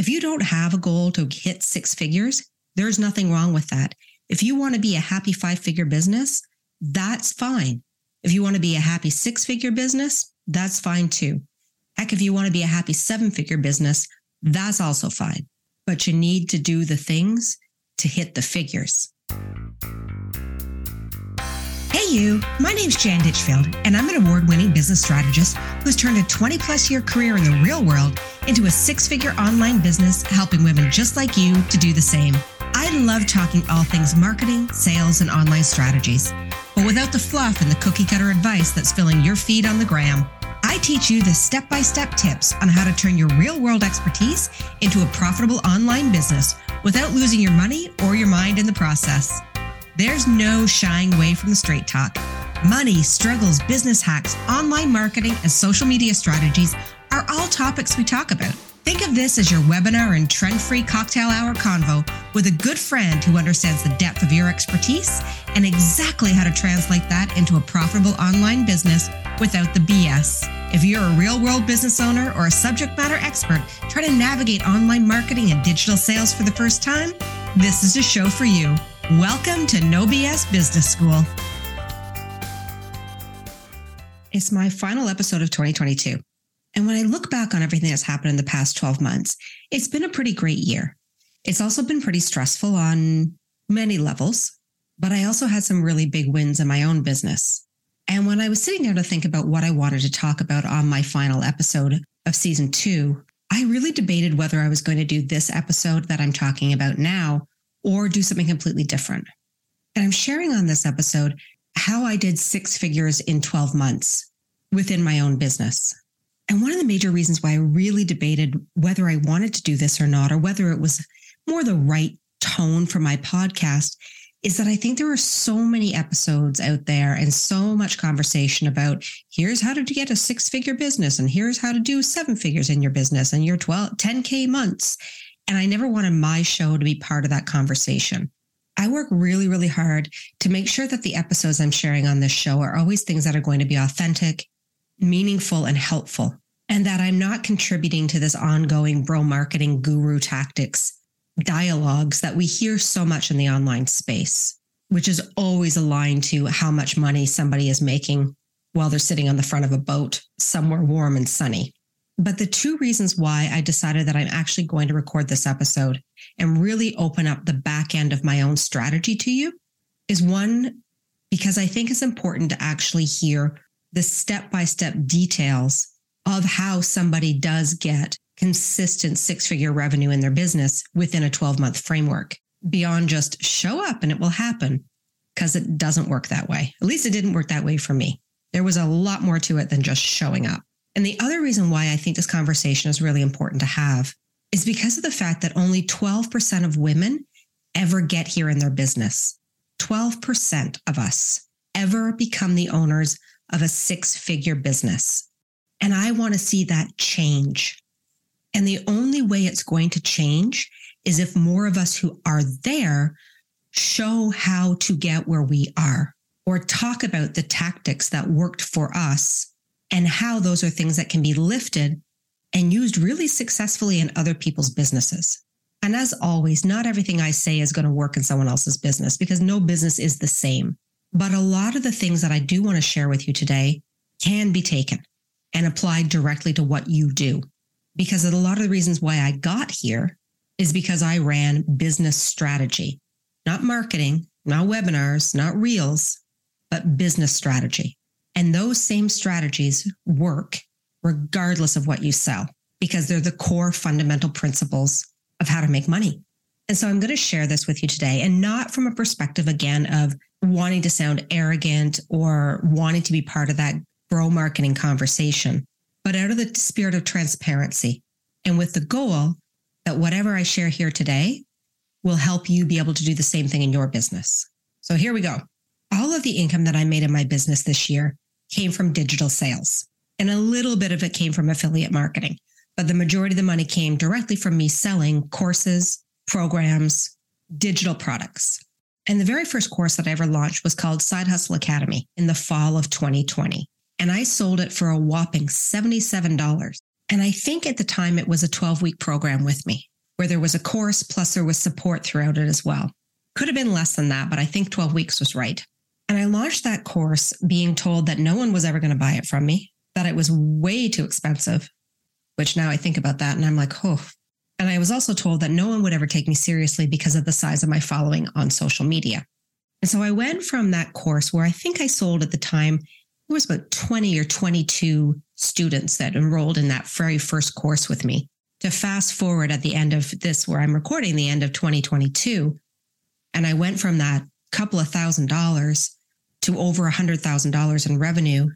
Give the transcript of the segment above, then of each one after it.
If you don't have a goal to hit six figures, there's nothing wrong with that. If you want to be a happy five figure business, that's fine. If you want to be a happy six figure business, that's fine too. Heck, if you want to be a happy seven figure business, that's also fine. But you need to do the things to hit the figures. Hey, you. My name's Jan Ditchfield, and I'm an award winning business strategist who's turned a 20 plus year career in the real world into a six figure online business, helping women just like you to do the same. I love talking all things marketing, sales, and online strategies, but without the fluff and the cookie cutter advice that's filling your feed on the gram. I teach you the step by step tips on how to turn your real world expertise into a profitable online business without losing your money or your mind in the process. There's no shying away from the straight talk. Money, struggles, business hacks, online marketing, and social media strategies are all topics we talk about. Think of this as your webinar and trend free cocktail hour convo with a good friend who understands the depth of your expertise and exactly how to translate that into a profitable online business without the BS. If you're a real world business owner or a subject matter expert trying to navigate online marketing and digital sales for the first time, this is a show for you. Welcome to No BS Business School. It's my final episode of 2022. And when I look back on everything that's happened in the past 12 months, it's been a pretty great year. It's also been pretty stressful on many levels, but I also had some really big wins in my own business. And when I was sitting there to think about what I wanted to talk about on my final episode of season two, I really debated whether I was going to do this episode that I'm talking about now or do something completely different. And I'm sharing on this episode how I did six figures in 12 months within my own business. And one of the major reasons why I really debated whether I wanted to do this or not, or whether it was more the right tone for my podcast, is that I think there are so many episodes out there and so much conversation about here's how to get a six figure business and here's how to do seven figures in your business and your 12, 10K months. And I never wanted my show to be part of that conversation. I work really, really hard to make sure that the episodes I'm sharing on this show are always things that are going to be authentic, meaningful, and helpful and that I'm not contributing to this ongoing bro marketing guru tactics dialogues that we hear so much in the online space, which is always aligned to how much money somebody is making while they're sitting on the front of a boat somewhere warm and sunny. But the two reasons why I decided that I'm actually going to record this episode and really open up the back end of my own strategy to you is one, because I think it's important to actually hear the step by step details of how somebody does get consistent six figure revenue in their business within a 12 month framework beyond just show up and it will happen because it doesn't work that way. At least it didn't work that way for me. There was a lot more to it than just showing up. And the other reason why I think this conversation is really important to have is because of the fact that only 12% of women ever get here in their business. 12% of us ever become the owners of a six figure business. And I want to see that change. And the only way it's going to change is if more of us who are there show how to get where we are or talk about the tactics that worked for us and how those are things that can be lifted and used really successfully in other people's businesses. And as always, not everything I say is going to work in someone else's business because no business is the same. But a lot of the things that I do want to share with you today can be taken and applied directly to what you do. Because a lot of the reasons why I got here is because I ran business strategy, not marketing, not webinars, not reels, but business strategy. And those same strategies work regardless of what you sell because they're the core fundamental principles of how to make money. And so I'm going to share this with you today and not from a perspective again of wanting to sound arrogant or wanting to be part of that bro marketing conversation, but out of the spirit of transparency and with the goal that whatever I share here today will help you be able to do the same thing in your business. So here we go. All of the income that I made in my business this year came from digital sales, and a little bit of it came from affiliate marketing. But the majority of the money came directly from me selling courses, programs, digital products. And the very first course that I ever launched was called Side Hustle Academy in the fall of 2020 and I sold it for a whopping $77. And I think at the time it was a 12 week program with me. where there was a course plus there was support throughout it as well. Could have been less than that, but I think 12 weeks was right. And I launched that course being told that no one was ever going to buy it from me, that it was way too expensive, which now I think about that and I'm like, oh. And I was also told that no one would ever take me seriously because of the size of my following on social media. And so I went from that course where I think I sold at the time, it was about 20 or 22 students that enrolled in that very first course with me to fast forward at the end of this, where I'm recording the end of 2022. And I went from that couple of thousand dollars to over a hundred thousand dollars in revenue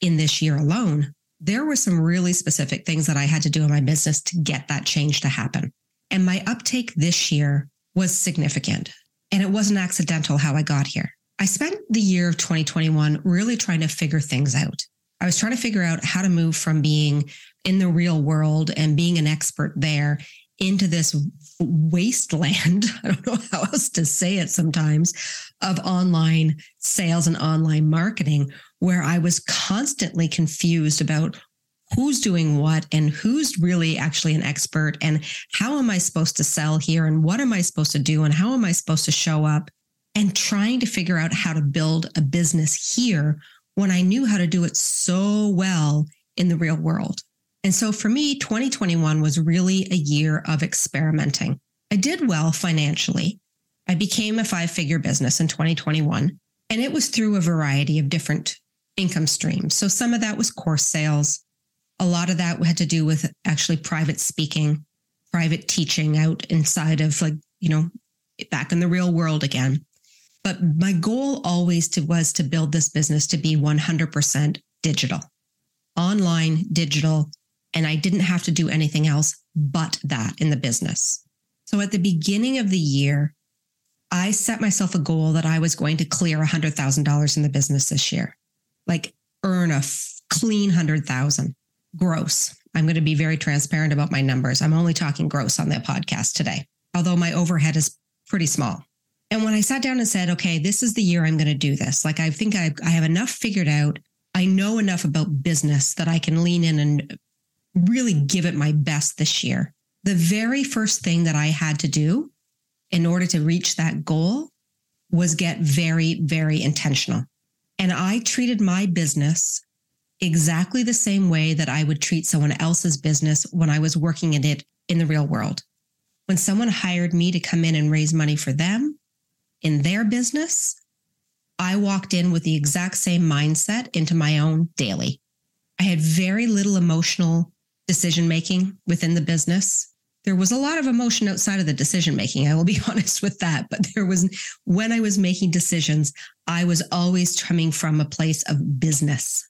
in this year alone. There were some really specific things that I had to do in my business to get that change to happen. And my uptake this year was significant. And it wasn't accidental how I got here. I spent the year of 2021 really trying to figure things out. I was trying to figure out how to move from being in the real world and being an expert there into this wasteland. I don't know how else to say it sometimes of online sales and online marketing, where I was constantly confused about who's doing what and who's really actually an expert and how am I supposed to sell here and what am I supposed to do and how am I supposed to show up and trying to figure out how to build a business here when I knew how to do it so well in the real world. And so for me, 2021 was really a year of experimenting. I did well financially. I became a five figure business in 2021, and it was through a variety of different income streams. So some of that was course sales. A lot of that had to do with actually private speaking, private teaching out inside of like, you know, back in the real world again. But my goal always to, was to build this business to be 100% digital, online, digital. And I didn't have to do anything else but that in the business. So at the beginning of the year, I set myself a goal that I was going to clear $100,000 in the business this year, like earn a f- clean 100,000 gross. I'm going to be very transparent about my numbers. I'm only talking gross on the podcast today, although my overhead is pretty small. And when I sat down and said, okay, this is the year I'm going to do this, like I think I, I have enough figured out. I know enough about business that I can lean in and really give it my best this year. The very first thing that I had to do in order to reach that goal was get very, very intentional. And I treated my business exactly the same way that I would treat someone else's business when I was working in it in the real world. When someone hired me to come in and raise money for them, in their business, I walked in with the exact same mindset into my own daily. I had very little emotional decision making within the business. There was a lot of emotion outside of the decision making. I will be honest with that. But there was, when I was making decisions, I was always coming from a place of business.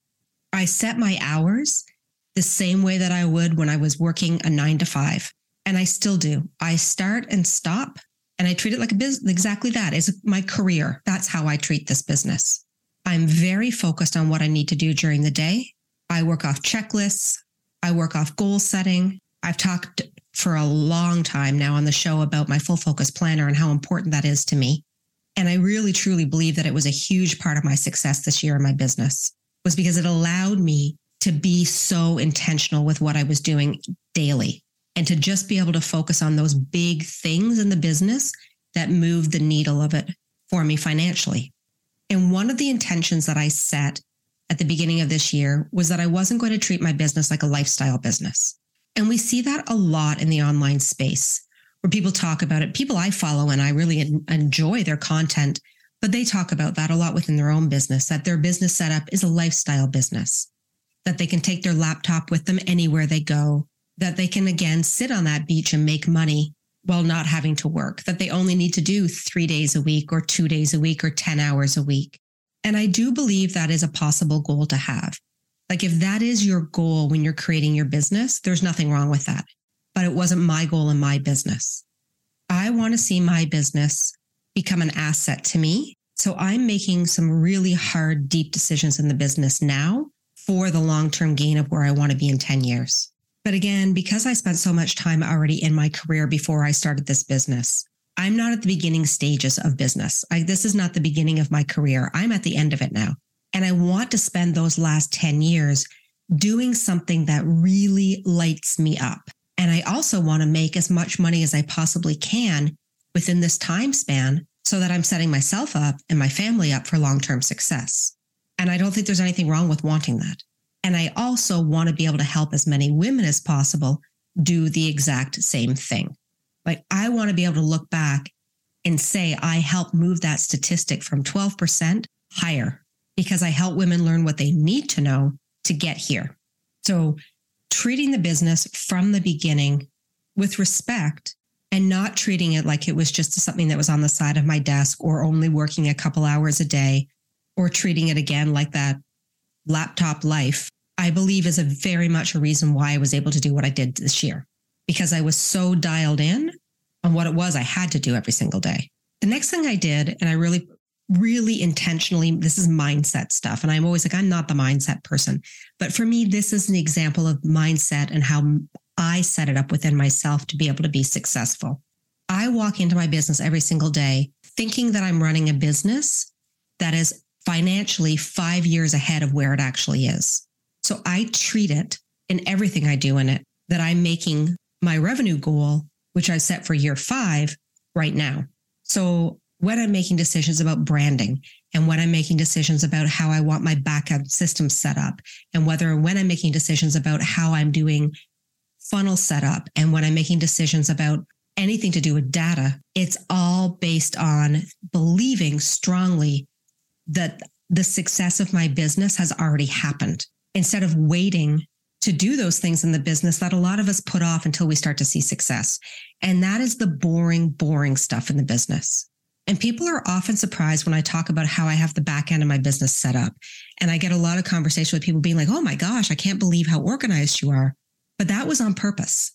I set my hours the same way that I would when I was working a nine to five. And I still do. I start and stop and I treat it like a business, exactly that is my career. That's how I treat this business. I'm very focused on what I need to do during the day. I work off checklists. I work off goal setting. I've talked for a long time now on the show about my full focus planner and how important that is to me. And I really truly believe that it was a huge part of my success this year in my business was because it allowed me to be so intentional with what I was doing daily and to just be able to focus on those big things in the business that move the needle of it for me financially. And one of the intentions that I set at the beginning of this year was that I wasn't going to treat my business like a lifestyle business. And we see that a lot in the online space where people talk about it. People I follow and I really enjoy their content, but they talk about that a lot within their own business, that their business setup is a lifestyle business, that they can take their laptop with them anywhere they go, that they can again sit on that beach and make money while not having to work, that they only need to do three days a week or two days a week or 10 hours a week. And I do believe that is a possible goal to have. Like if that is your goal when you're creating your business, there's nothing wrong with that. But it wasn't my goal in my business. I want to see my business become an asset to me. So I'm making some really hard, deep decisions in the business now for the long term gain of where I want to be in 10 years. But again, because I spent so much time already in my career before I started this business, I'm not at the beginning stages of business. I, this is not the beginning of my career. I'm at the end of it now. And I want to spend those last 10 years doing something that really lights me up. And I also want to make as much money as I possibly can within this time span so that I'm setting myself up and my family up for long term success. And I don't think there's anything wrong with wanting that. And I also want to be able to help as many women as possible do the exact same thing. Like I want to be able to look back and say, I helped move that statistic from 12% higher because I help women learn what they need to know to get here. So treating the business from the beginning with respect and not treating it like it was just something that was on the side of my desk or only working a couple hours a day or treating it again like that laptop life, I believe is a very much a reason why I was able to do what I did this year because I was so dialed in on what it was I had to do every single day. The next thing I did, and I really, really intentionally, this is mindset stuff. And I'm always like, I'm not the mindset person. But for me, this is an example of mindset and how I set it up within myself to be able to be successful. I walk into my business every single day thinking that I'm running a business that is financially five years ahead of where it actually is. So I treat it in everything I do in it that I'm making my revenue goal, which I set for year five right now. So when I'm making decisions about branding and when I'm making decisions about how I want my backup system set up and whether when I'm making decisions about how I'm doing funnel setup and when I'm making decisions about anything to do with data, it's all based on believing strongly that the success of my business has already happened instead of waiting to do those things in the business that a lot of us put off until we start to see success. And that is the boring, boring stuff in the business. And people are often surprised when I talk about how I have the back end of my business set up. And I get a lot of conversation with people being like, oh my gosh, I can't believe how organized you are. But that was on purpose.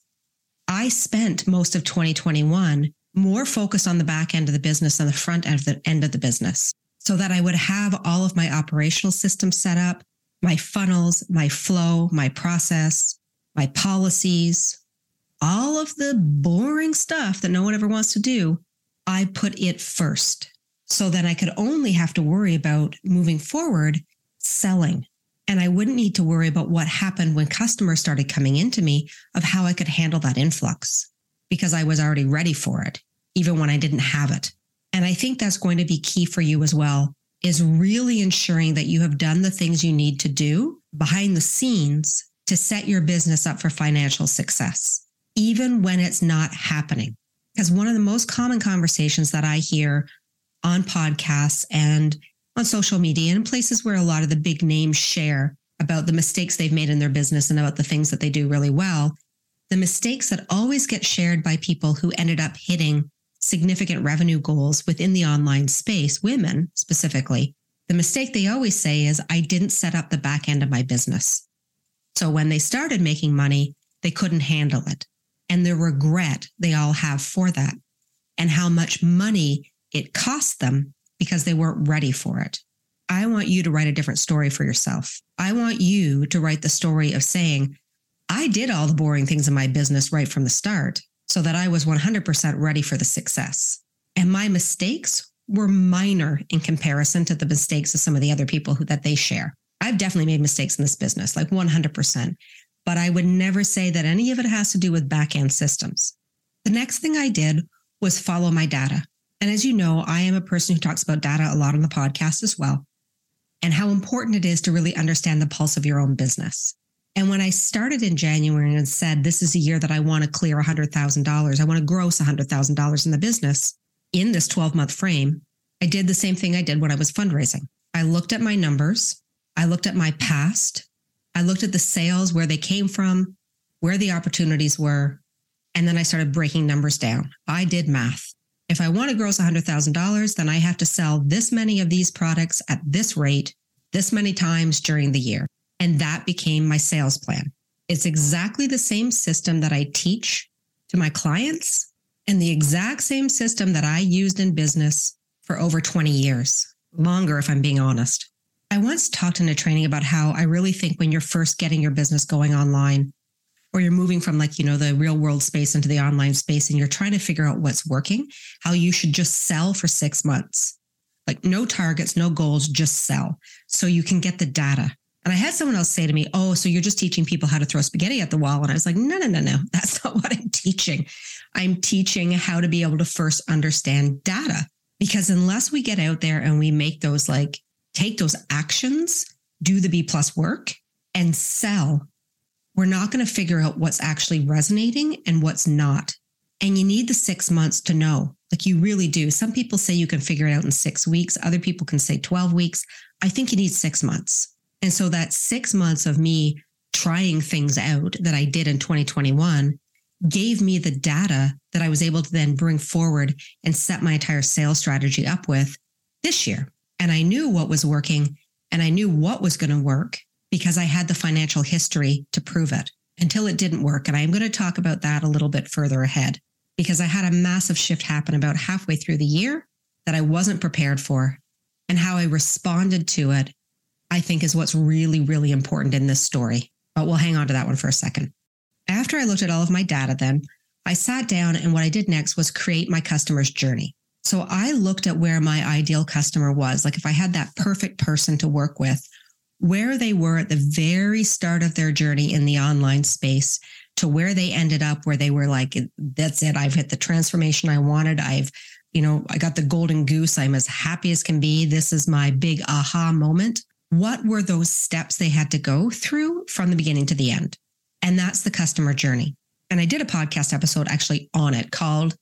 I spent most of 2021 more focused on the back end of the business than the front end of the end of the business so that I would have all of my operational systems set up, my funnels, my flow, my process, my policies, all of the boring stuff that no one ever wants to do. I put it first so that I could only have to worry about moving forward selling. And I wouldn't need to worry about what happened when customers started coming into me of how I could handle that influx because I was already ready for it, even when I didn't have it. And I think that's going to be key for you as well is really ensuring that you have done the things you need to do behind the scenes to set your business up for financial success, even when it's not happening. Because one of the most common conversations that I hear on podcasts and on social media and places where a lot of the big names share about the mistakes they've made in their business and about the things that they do really well, the mistakes that always get shared by people who ended up hitting significant revenue goals within the online space, women specifically, the mistake they always say is, I didn't set up the back end of my business. So when they started making money, they couldn't handle it. And the regret they all have for that, and how much money it cost them because they weren't ready for it. I want you to write a different story for yourself. I want you to write the story of saying, I did all the boring things in my business right from the start so that I was 100% ready for the success. And my mistakes were minor in comparison to the mistakes of some of the other people who that they share. I've definitely made mistakes in this business, like 100%, but I would never say that any of it has to do with back end systems. The next thing I did was follow my data. And as you know, I am a person who talks about data a lot on the podcast as well, and how important it is to really understand the pulse of your own business. And when I started in January and said, this is a year that I want to clear $100,000, I want to gross $100,000 in the business in this 12 month frame, I did the same thing I did when I was fundraising. I looked at my numbers, I looked at my past, I looked at the sales, where they came from, where the opportunities were, and then I started breaking numbers down. I did math. If I want to gross $100,000, then I have to sell this many of these products at this rate, this many times during the year. And that became my sales plan. It's exactly the same system that I teach to my clients and the exact same system that I used in business for over 20 years, longer, if I'm being honest. I once talked in a training about how I really think when you're first getting your business going online, or you're moving from like, you know, the real world space into the online space and you're trying to figure out what's working, how you should just sell for six months. Like no targets, no goals, just sell so you can get the data And I had someone else say to me, Oh, so you're just teaching people how to throw spaghetti at the wall. And I was like, No, no, no, no. That's not what I'm teaching. I'm teaching how to be able to first understand data. Because unless we get out there and we make those like, take those actions, do the B plus work and sell, we're not going to figure out what's actually resonating and what's not. And you need the six months to know. Like you really do. Some people say you can figure it out in six weeks. Other people can say 12 weeks. I think you need six months. And so that six months of me trying things out that I did in 2021 gave me the data that I was able to then bring forward and set my entire sales strategy up with this year. And I knew what was working and I knew what was going to work because I had the financial history to prove it until it didn't work. And I'm going to talk about that a little bit further ahead because I had a massive shift happen about halfway through the year that I wasn't prepared for. And how I responded to it, I think, is what's really, really important in this story. But we'll hang on to that one for a second. After I looked at all of my data, then I sat down and what I did next was create my customer's journey. So I looked at where my ideal customer was. Like if I had that perfect person to work with, where they were at the very start of their journey in the online space to where they ended up, where they were like, that's it. I've hit the transformation I wanted. I've, you know, I got the golden goose. I'm as happy as can be. This is my big aha moment. What were those steps they had to go through from the beginning to the end? And that's the customer journey. And I did a podcast episode actually on it called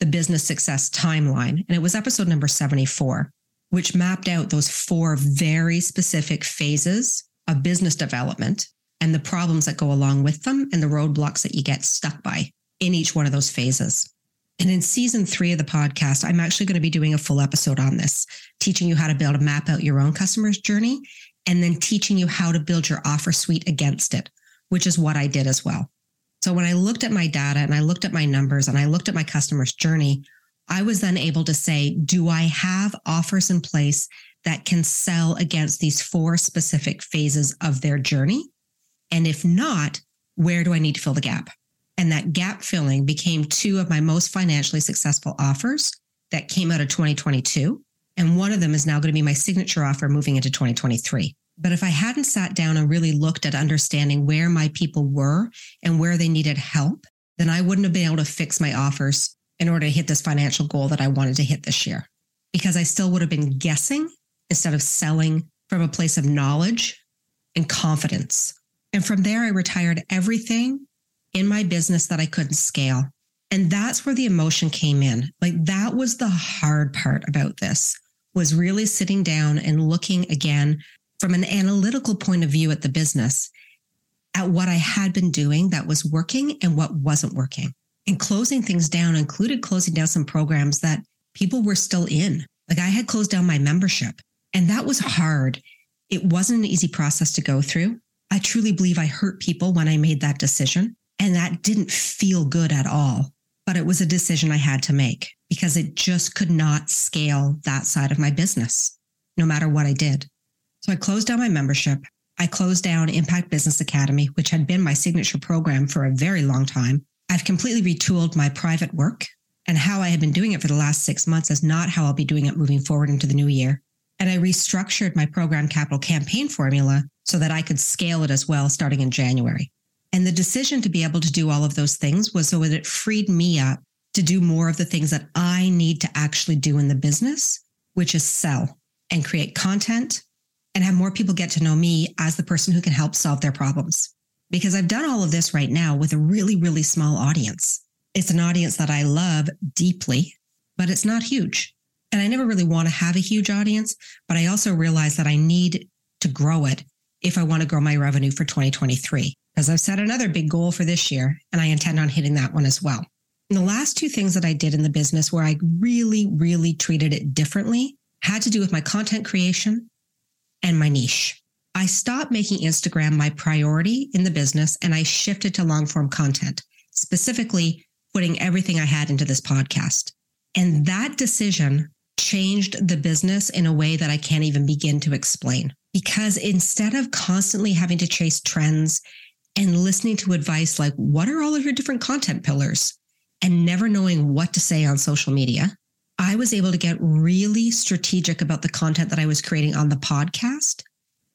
The Business Success Timeline. And it was episode number 74, which mapped out those four very specific phases of business development and the problems that go along with them and the roadblocks that you get stuck by in each one of those phases. And in season three of the podcast, I'm actually going to be doing a full episode on this, teaching you how to build a map out your own customer's journey and then teaching you how to build your offer suite against it, which is what I did as well. So when I looked at my data and I looked at my numbers and I looked at my customer's journey, I was then able to say, do I have offers in place that can sell against these four specific phases of their journey? And if not, where do I need to fill the gap? And that gap filling became two of my most financially successful offers that came out of 2022. And one of them is now going to be my signature offer moving into 2023. But if I hadn't sat down and really looked at understanding where my people were and where they needed help, then I wouldn't have been able to fix my offers in order to hit this financial goal that I wanted to hit this year. Because I still would have been guessing instead of selling from a place of knowledge and confidence. And from there, I retired everything in my business that I couldn't scale. And that's where the emotion came in. Like that was the hard part about this was really sitting down and looking again from an analytical point of view at the business at what I had been doing that was working and what wasn't working. And closing things down included closing down some programs that people were still in. Like I had closed down my membership and that was hard. It wasn't an easy process to go through. I truly believe I hurt people when I made that decision. And that didn't feel good at all. But it was a decision I had to make because it just could not scale that side of my business, no matter what I did. So I closed down my membership. I closed down Impact Business Academy, which had been my signature program for a very long time. I've completely retooled my private work and how I had been doing it for the last six months is not how I'll be doing it moving forward into the new year. And I restructured my program capital campaign formula so that I could scale it as well starting in January. And the decision to be able to do all of those things was so that it freed me up to do more of the things that I need to actually do in the business, which is sell and create content and have more people get to know me as the person who can help solve their problems. Because I've done all of this right now with a really, really small audience. It's an audience that I love deeply, but it's not huge. And I never really want to have a huge audience, but I also realize that I need to grow it if I want to grow my revenue for 2023. Because I've set another big goal for this year, and I intend on hitting that one as well. And the last two things that I did in the business where I really, really treated it differently had to do with my content creation and my niche. I stopped making Instagram my priority in the business and I shifted to long form content, specifically putting everything I had into this podcast. And that decision changed the business in a way that I can't even begin to explain. Because instead of constantly having to chase trends and listening to advice like, what are all of your different content pillars? And never knowing what to say on social media, I was able to get really strategic about the content that I was creating on the podcast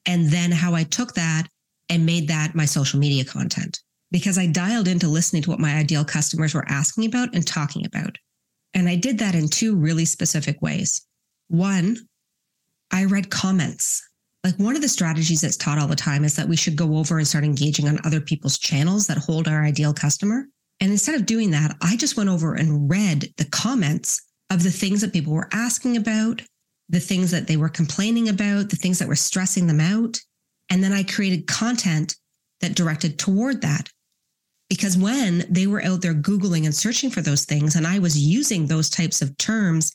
And then how I took that and made that my social media content because I dialed into listening to what my ideal customers were asking about and talking about. And I did that in two really specific ways. One, I read comments. Like one of the strategies that's taught all the time is that we should go over and start engaging on other people's channels that hold our ideal customer. And instead of doing that, I just went over and read the comments of the things that people were asking about, the things that they were complaining about, the things that were stressing them out. And then I created content that directed toward that. Because when they were out there Googling and searching for those things, and I was using those types of terms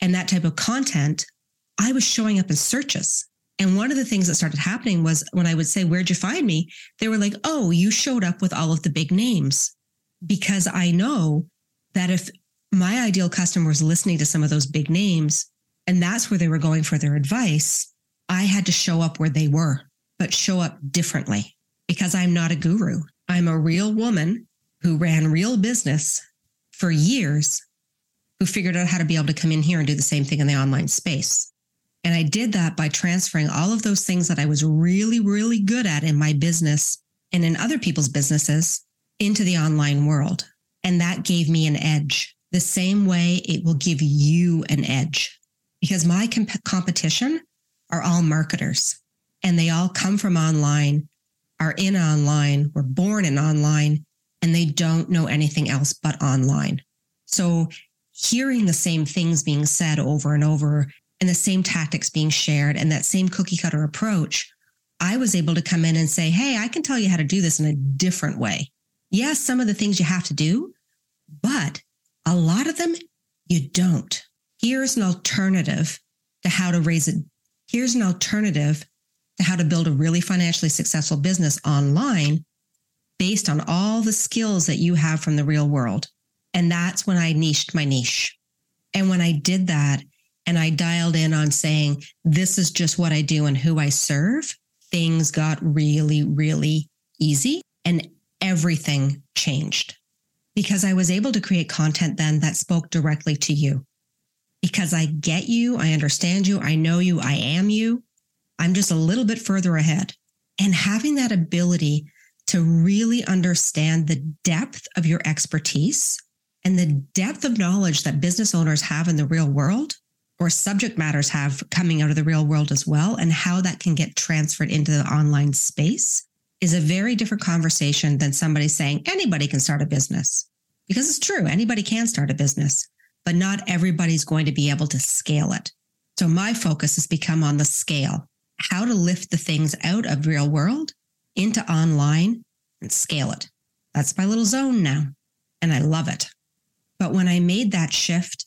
and that type of content, I was showing up in searches. And one of the things that started happening was when I would say, Where'd you find me? They were like, Oh, you showed up with all of the big names. Because I know that if my ideal customer was listening to some of those big names, and that's where they were going for their advice, I had to show up where they were, but show up differently because I'm not a guru. I'm a real woman who ran real business for years, who figured out how to be able to come in here and do the same thing in the online space. And I did that by transferring all of those things that I was really, really good at in my business and in other people's businesses into the online world. And that gave me an edge, the same way it will give you an edge. Because my comp- competition are all marketers and they all come from online are in online, were born in online, and they don't know anything else but online. So hearing the same things being said over and over and the same tactics being shared and that same cookie cutter approach, I was able to come in and say, Hey, I can tell you how to do this in a different way. Yes, some of the things you have to do, but a lot of them you don't. Here's an alternative to how to raise it. Here's an alternative to how to build a really financially successful business online based on all the skills that you have from the real world. And that's when I niched my niche. And when I did that and I dialed in on saying, this is just what I do and who I serve, things got really, really easy and everything changed because I was able to create content then that spoke directly to you. Because I get you, I understand you, I know you, I am you. I'm just a little bit further ahead. And having that ability to really understand the depth of your expertise and the depth of knowledge that business owners have in the real world or subject matters have coming out of the real world as well, and how that can get transferred into the online space is a very different conversation than somebody saying anybody can start a business. Because it's true, anybody can start a business, but not everybody's going to be able to scale it. So my focus has become on the scale how to lift the things out of real world into online and scale it. That's my little zone now. And I love it. But when I made that shift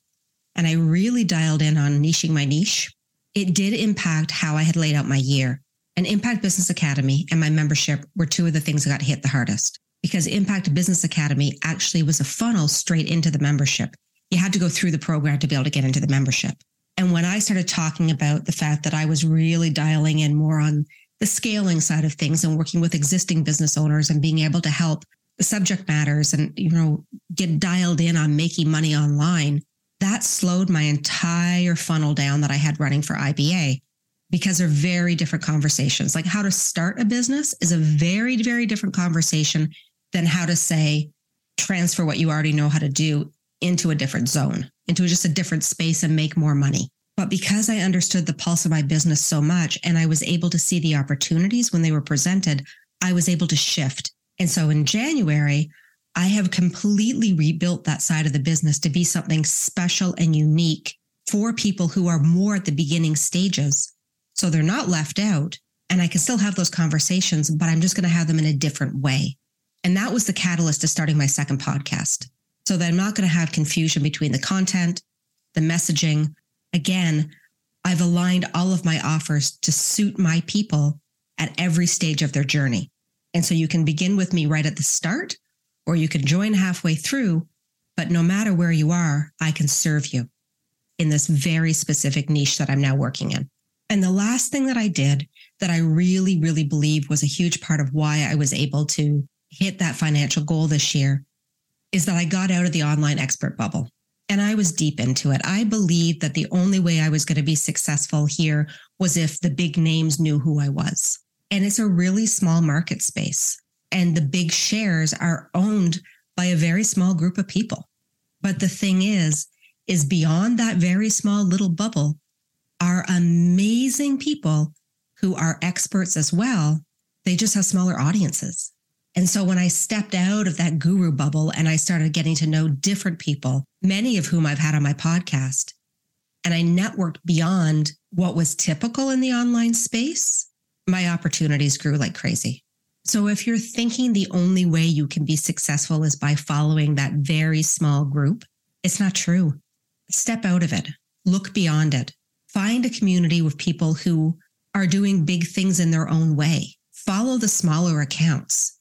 and I really dialed in on niching my niche, it did impact how I had laid out my year. And Impact Business Academy and my membership were two of the things that got hit the hardest because Impact Business Academy actually was a funnel straight into the membership. You had to go through the program to be able to get into the membership. And when I started talking about the fact that I was really dialing in more on the scaling side of things and working with existing business owners and being able to help subject matters and, you know, get dialed in on making money online, that slowed my entire funnel down that I had running for IBA because they're very different conversations. Like how to start a business is a very, very different conversation than how to say, transfer what you already know how to do into a different zone into just a different space and make more money. But because I understood the pulse of my business so much and I was able to see the opportunities when they were presented, I was able to shift. And so in January, I have completely rebuilt that side of the business to be something special and unique for people who are more at the beginning stages. So they're not left out. And I can still have those conversations, but I'm just going to have them in a different way. And that was the catalyst to starting my second podcast so that I'm not going to have confusion between the content, the messaging. Again, I've aligned all of my offers to suit my people at every stage of their journey. And so you can begin with me right at the start, or you can join halfway through. But no matter where you are, I can serve you in this very specific niche that I'm now working in. And the last thing that I did that I really, really believe was a huge part of why I was able to hit that financial goal this year is that I got out of the online expert bubble. And I was deep into it. I believed that the only way I was going to be successful here was if the big names knew who I was. And it's a really small market space. And the big shares are owned by a very small group of people. But the thing is, is beyond that very small little bubble are amazing people who are experts as well. They just have smaller audiences. And so when I stepped out of that guru bubble and I started getting to know different people, many of whom I've had on my podcast, and I networked beyond what was typical in the online space, my opportunities grew like crazy. So if you're thinking the only way you can be successful is by following that very small group, it's not true. Step out of it, look beyond it, find a community with people who are doing big things in their own way. Follow the smaller accounts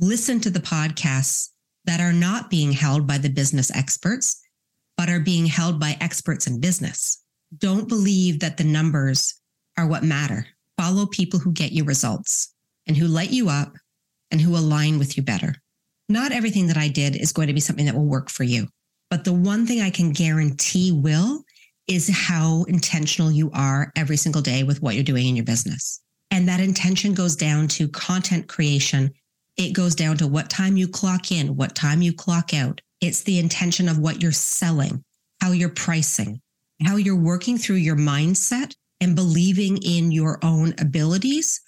listen to the podcasts that are not being held by the business experts, but are being held by experts in business. Don't believe that the numbers are what matter. Follow people who get you results and who light you up and who align with you better. Not everything that I did is going to be something that will work for you. But the one thing I can guarantee will is how intentional you are every single day with what you're doing in your business. And that intention goes down to content creation it goes down to what time you clock in, what time you clock out. It's the intention of what you're selling, how you're pricing, how you're working through your mindset and believing in your own abilities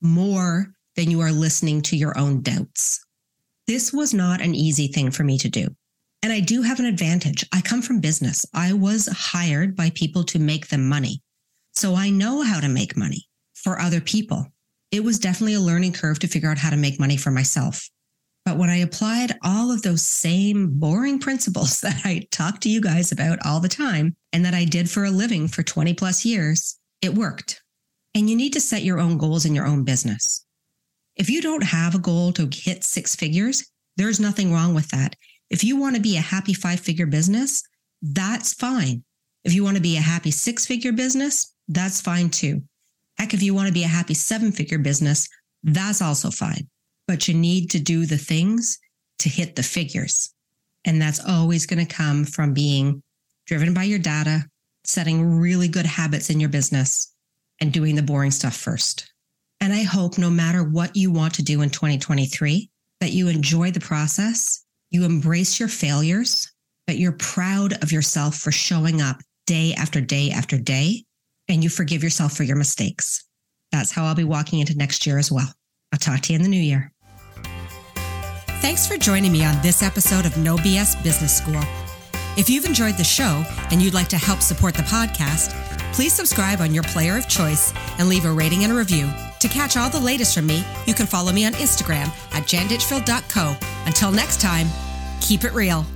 more than you are listening to your own doubts. This was not an easy thing for me to do. And I do have an advantage. I come from business. I was hired by people to make them money. So I know how to make money for other people it was definitely a learning curve to figure out how to make money for myself. But when I applied all of those same boring principles that I talk to you guys about all the time and that I did for a living for 20 plus years, it worked. And you need to set your own goals in your own business. If you don't have a goal to hit six figures, there's nothing wrong with that. If you want to be a happy five figure business, that's fine. If you want to be a happy six figure business, that's fine too. Heck, if you want to be a happy seven figure business, that's also fine. But you need to do the things to hit the figures. And that's always going to come from being driven by your data, setting really good habits in your business, and doing the boring stuff first. And I hope no matter what you want to do in 2023, that you enjoy the process, you embrace your failures, that you're proud of yourself for showing up day after day after day, and you forgive yourself for your mistakes. That's how I'll be walking into next year as well. I'll talk to you in the new year. Thanks for joining me on this episode of No BS Business School. If you've enjoyed the show and you'd like to help support the podcast, please subscribe on your player of choice and leave a rating and a review. To catch all the latest from me, you can follow me on Instagram at janditchfield.co. Until next time, keep it real.